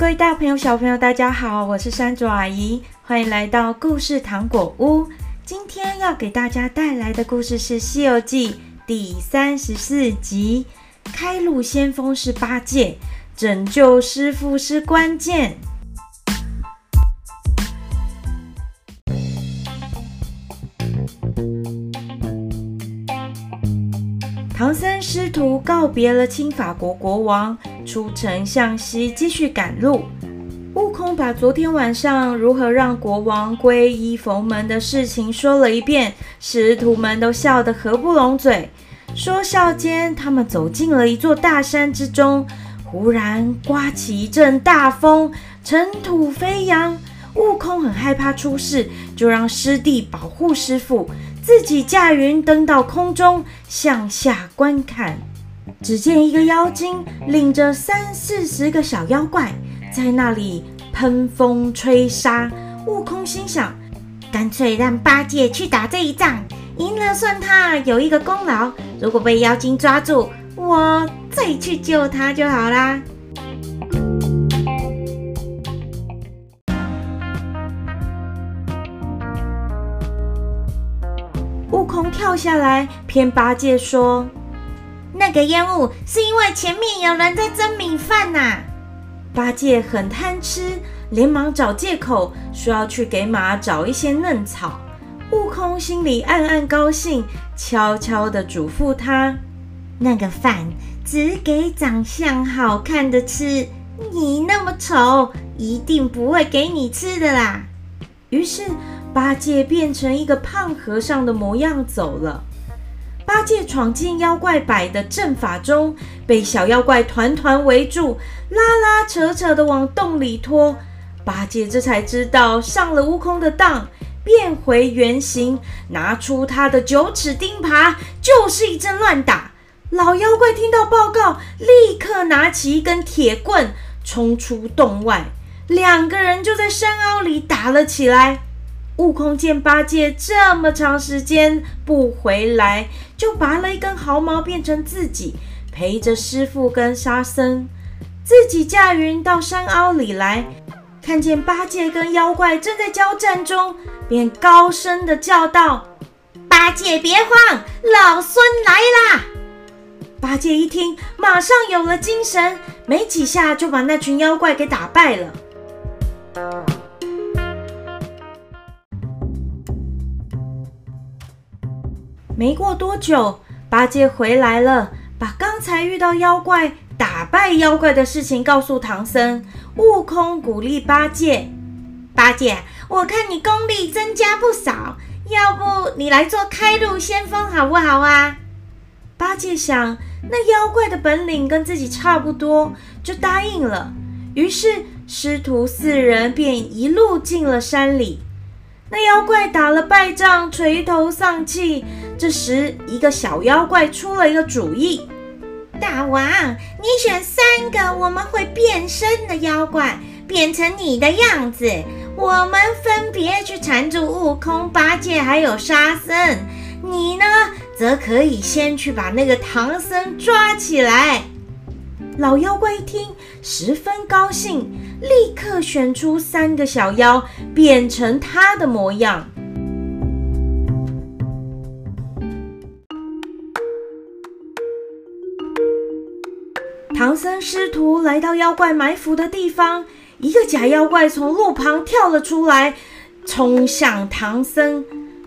各位大朋友、小朋友，大家好，我是山竹阿姨，欢迎来到故事糖果屋。今天要给大家带来的故事是《西游记》第三十四集：开路先锋是八戒，拯救师傅是关键。唐僧师徒告别了青法国国王，出城向西继续赶路。悟空把昨天晚上如何让国王皈依佛门的事情说了一遍，师徒们都笑得合不拢嘴。说笑间，他们走进了一座大山之中，忽然刮起一阵大风，尘土飞扬。悟空很害怕出事，就让师弟保护师傅。自己驾云登到空中，向下观看。只见一个妖精领着三四十个小妖怪，在那里喷风吹沙。悟空心想：干脆让八戒去打这一仗，赢了算他有一个功劳；如果被妖精抓住，我再去救他就好啦。悟空跳下来骗八戒说：“那个烟雾是因为前面有人在蒸米饭呐。”八戒很贪吃，连忙找借口说要去给马找一些嫩草。悟空心里暗暗高兴，悄悄地嘱咐他：“那个饭只给长相好看的吃，你那么丑，一定不会给你吃的啦。”于是。八戒变成一个胖和尚的模样走了。八戒闯进妖怪摆的阵法中，被小妖怪团团围住，拉拉扯扯的往洞里拖。八戒这才知道上了悟空的当，变回原形，拿出他的九齿钉耙，就是一阵乱打。老妖怪听到报告，立刻拿起一根铁棍，冲出洞外，两个人就在山凹里打了起来。悟空见八戒这么长时间不回来，就拔了一根毫毛变成自己，陪着师傅跟沙僧，自己驾云到山凹里来，看见八戒跟妖怪正在交战中，便高声的叫道：“八戒别慌，老孙来啦！”八戒一听，马上有了精神，没几下就把那群妖怪给打败了。没过多久，八戒回来了，把刚才遇到妖怪、打败妖怪的事情告诉唐僧。悟空鼓励八戒：“八戒，我看你功力增加不少，要不你来做开路先锋好不好啊？”八戒想，那妖怪的本领跟自己差不多，就答应了。于是师徒四人便一路进了山里。那妖怪打了败仗，垂头丧气。这时，一个小妖怪出了一个主意：“大王，你选三个我们会变身的妖怪，变成你的样子，我们分别去缠住悟空、八戒还有沙僧。你呢，则可以先去把那个唐僧抓起来。”老妖怪一听，十分高兴，立刻选出三个小妖，变成他的模样。唐僧师徒来到妖怪埋伏的地方，一个假妖怪从路旁跳了出来，冲向唐僧。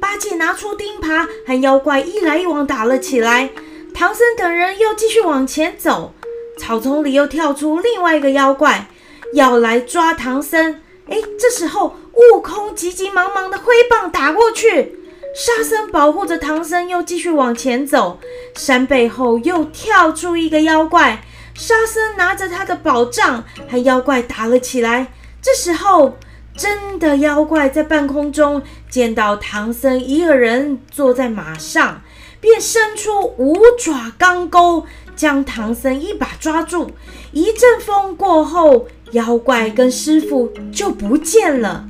八戒拿出钉耙，和妖怪一来一往打了起来。唐僧等人又继续往前走，草丛里又跳出另外一个妖怪，要来抓唐僧。哎，这时候悟空急急忙忙的挥棒打过去，沙僧保护着唐僧，又继续往前走。山背后又跳出一个妖怪。沙僧拿着他的宝杖和妖怪打了起来。这时候，真的妖怪在半空中见到唐僧一个人坐在马上，便伸出五爪钢钩，将唐僧一把抓住。一阵风过后，妖怪跟师父就不见了。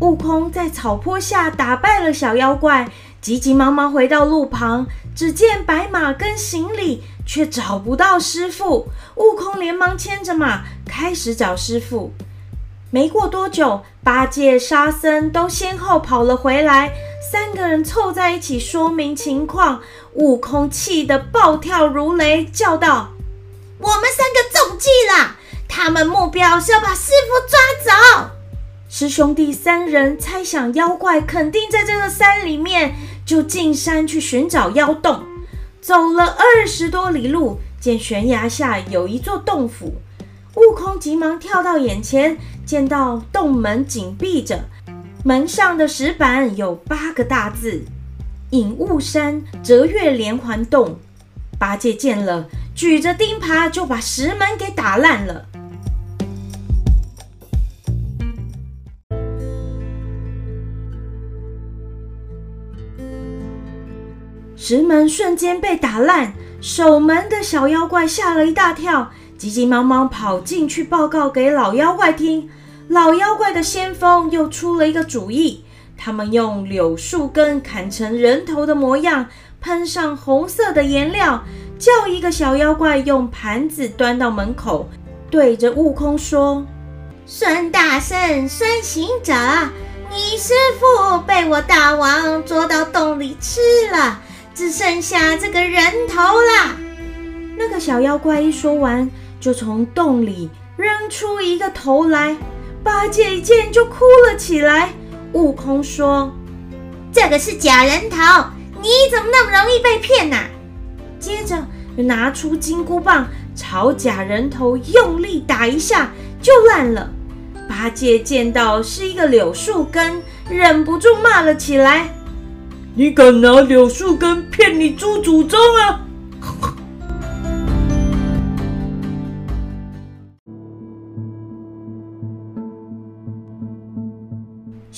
悟空在草坡下打败了小妖怪，急急忙忙回到路旁，只见白马跟行李，却找不到师傅。悟空连忙牵着马，开始找师傅。没过多久，八戒、沙僧都先后跑了回来，三个人凑在一起说明情况。悟空气得暴跳如雷，叫道：“我们三个中计了！他们目标是要把师傅抓走。”师兄弟三人猜想妖怪肯定在这个山里面，就进山去寻找妖洞。走了二十多里路，见悬崖下有一座洞府，悟空急忙跳到眼前，见到洞门紧闭着，门上的石板有八个大字：“隐雾山折月连环洞。”八戒见了，举着钉耙就把石门给打烂了。石门瞬间被打烂，守门的小妖怪吓了一大跳，急急忙忙跑进去报告给老妖怪听。老妖怪的先锋又出了一个主意，他们用柳树根砍成人头的模样，喷上红色的颜料，叫一个小妖怪用盘子端到门口，对着悟空说：“孙大圣，孙行者，你师傅被我大王捉到洞里吃了。”只剩下这个人头了。那个小妖怪一说完，就从洞里扔出一个头来。八戒一见就哭了起来。悟空说：“这个是假人头，你怎么那么容易被骗呢？”接着又拿出金箍棒，朝假人头用力打一下，就烂了。八戒见到是一个柳树根，忍不住骂了起来。你敢拿柳树根骗你猪祖宗啊！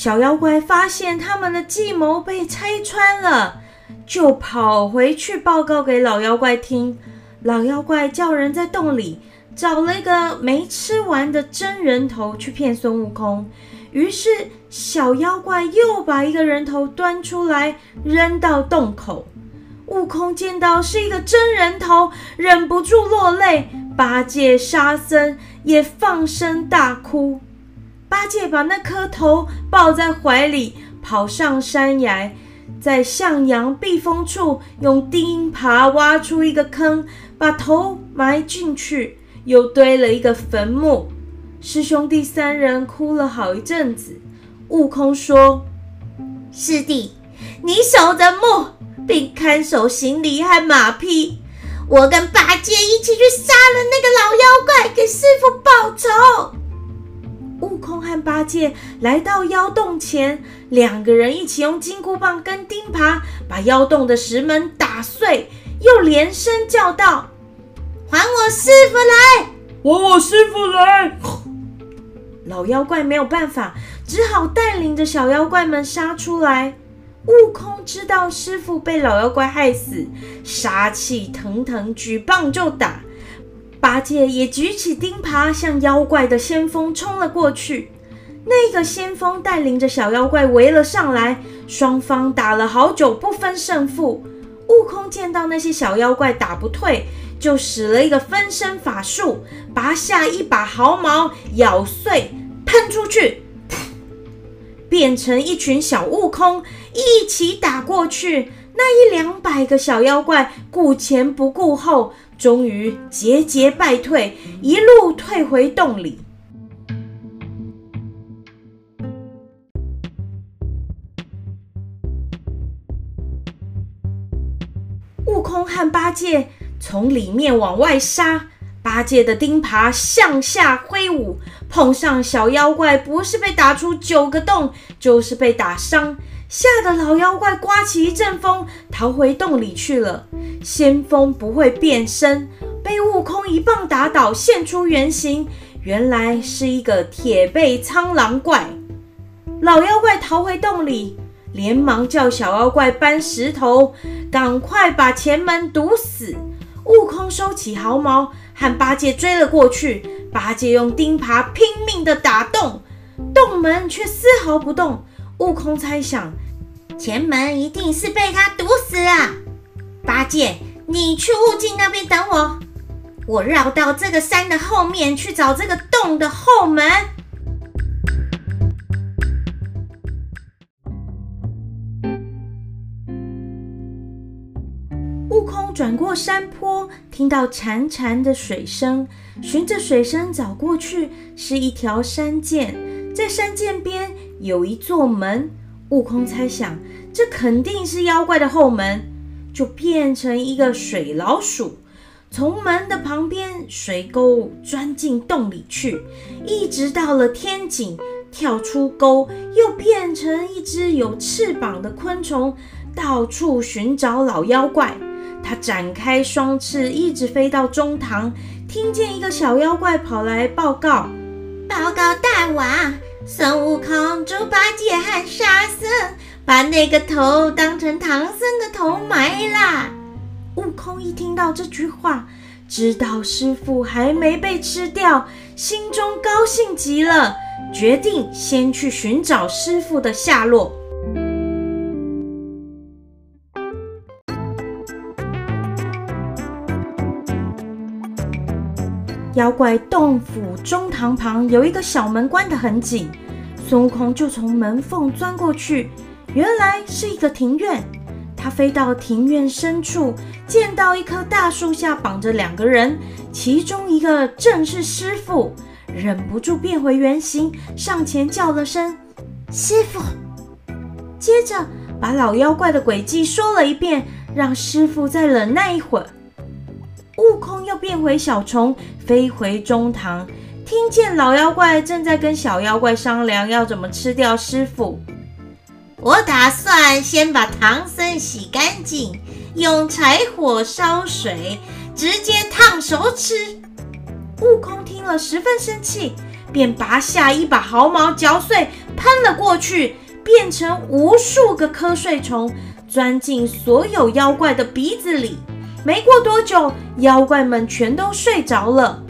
小妖怪发现他们的计谋被拆穿了，就跑回去报告给老妖怪听。老妖怪叫人在洞里找了一个没吃完的真人头去骗孙悟空。于是，小妖怪又把一个人头端出来扔到洞口。悟空见到是一个真人头，忍不住落泪。八戒、沙僧也放声大哭。八戒把那颗头抱在怀里，跑上山崖，在向阳避风处用钉耙挖出一个坑，把头埋进去，又堆了一个坟墓。师兄弟三人哭了好一阵子。悟空说：“师弟，你守着墓，并看守行李和马匹，我跟八戒一起去杀了那个老妖怪，给师傅报仇。”悟空和八戒来到妖洞前，两个人一起用金箍棒跟钉耙把妖洞的石门打碎，又连声叫道：“还我师傅来！还我师傅来！”老妖怪没有办法，只好带领着小妖怪们杀出来。悟空知道师傅被老妖怪害死，杀气腾腾，举棒就打。八戒也举起钉耙，向妖怪的先锋冲了过去。那个先锋带领着小妖怪围了上来，双方打了好久，不分胜负。悟空见到那些小妖怪打不退，就使了一个分身法术，拔下一把毫毛，咬碎，喷出去，变成一群小悟空，一起打过去。那一两百个小妖怪顾前不顾后，终于节节败退，一路退回洞里。悟空和八戒。从里面往外杀，八戒的钉耙向下挥舞，碰上小妖怪，不是被打出九个洞，就是被打伤，吓得老妖怪刮起一阵风，逃回洞里去了。先锋不会变身，被悟空一棒打倒，现出原形，原来是一个铁背苍狼怪。老妖怪逃回洞里，连忙叫小妖怪搬石头，赶快把前门堵死。悟空收起毫毛，和八戒追了过去。八戒用钉耙拼命地打洞，洞门却丝毫不动。悟空猜想，前门一定是被他堵死了。八戒，你去悟净那边等我，我绕到这个山的后面去找这个洞的后门。悟空转过山坡，听到潺潺的水声，循着水声找过去，是一条山涧，在山涧边有一座门。悟空猜想，这肯定是妖怪的后门。就变成一个水老鼠，从门的旁边水沟钻进洞里去，一直到了天井，跳出沟，又变成一只有翅膀的昆虫，到处寻找老妖怪。它展开双翅，一直飞到中堂，听见一个小妖怪跑来报告：“报告大王，孙悟空、猪八戒和沙僧。”把那个头当成唐僧的头埋啦。悟空一听到这句话，知道师傅还没被吃掉，心中高兴极了，决定先去寻找师傅的下落。妖怪洞府中堂旁有一个小门，关得很紧，孙悟空就从门缝钻过去。原来是一个庭院，他飞到庭院深处，见到一棵大树下绑着两个人，其中一个正是师傅，忍不住变回原形，上前叫了声“师傅”，接着把老妖怪的诡计说了一遍，让师傅再忍耐一会儿。悟空又变回小虫，飞回中堂，听见老妖怪正在跟小妖怪商量要怎么吃掉师傅。我打算先把唐僧洗干净，用柴火烧水，直接烫熟吃。悟空听了十分生气，便拔下一把毫毛嚼碎，喷了过去，变成无数个瞌睡虫，钻进所有妖怪的鼻子里。没过多久，妖怪们全都睡着了。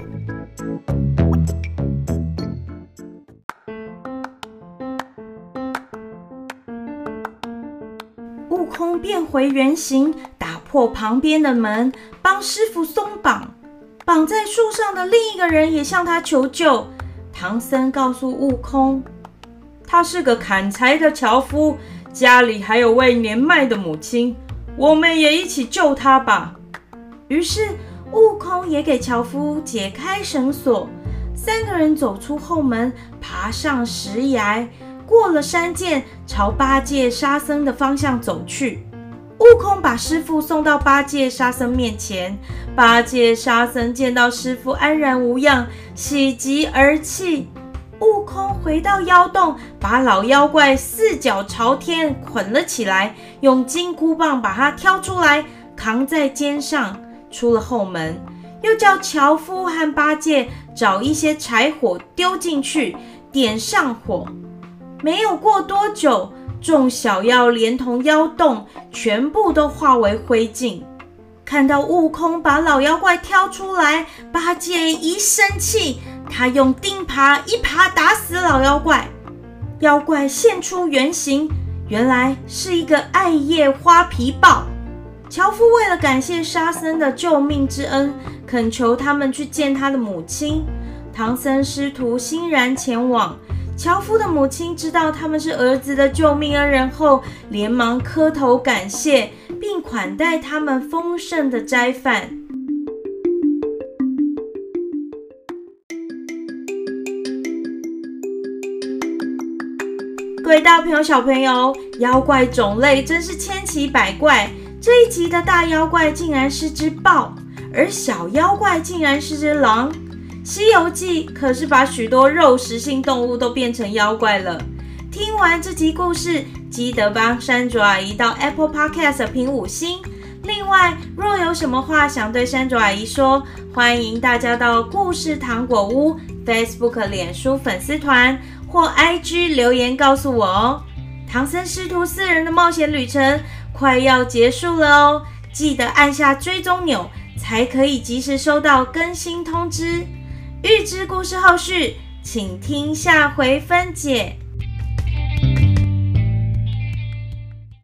悟空变回原形，打破旁边的门，帮师傅松绑。绑在树上的另一个人也向他求救。唐僧告诉悟空，他是个砍柴的樵夫，家里还有位年迈的母亲，我们也一起救他吧。于是悟空也给樵夫解开绳索，三个人走出后门，爬上石崖。过了山涧，朝八戒、沙僧的方向走去。悟空把师傅送到八戒、沙僧面前。八戒、沙僧见到师傅安然无恙，喜极而泣。悟空回到妖洞，把老妖怪四脚朝天捆了起来，用金箍棒把它挑出来，扛在肩上，出了后门，又叫樵夫和八戒找一些柴火丢进去，点上火。没有过多久，众小妖连同妖洞全部都化为灰烬。看到悟空把老妖怪挑出来，八戒一生气，他用钉耙一耙打死老妖怪。妖怪现出原形，原来是一个艾叶花皮豹。樵夫为了感谢沙僧的救命之恩，恳求他们去见他的母亲。唐僧师徒欣然前往。樵夫的母亲知道他们是儿子的救命恩人后，连忙磕头感谢，并款待他们丰盛的斋饭。各位大朋友、小朋友，妖怪种类真是千奇百怪。这一集的大妖怪竟然是只豹，而小妖怪竟然是只狼。《西游记》可是把许多肉食性动物都变成妖怪了。听完这集故事，记得帮山竹阿姨到 Apple Podcast 评五星。另外，若有什么话想对山竹阿姨说，欢迎大家到故事糖果屋 Facebook、脸书粉丝团或 IG 留言告诉我哦。唐僧师徒四人的冒险旅程快要结束了哦，记得按下追踪钮，才可以及时收到更新通知。预知故事后续，请听下回分解。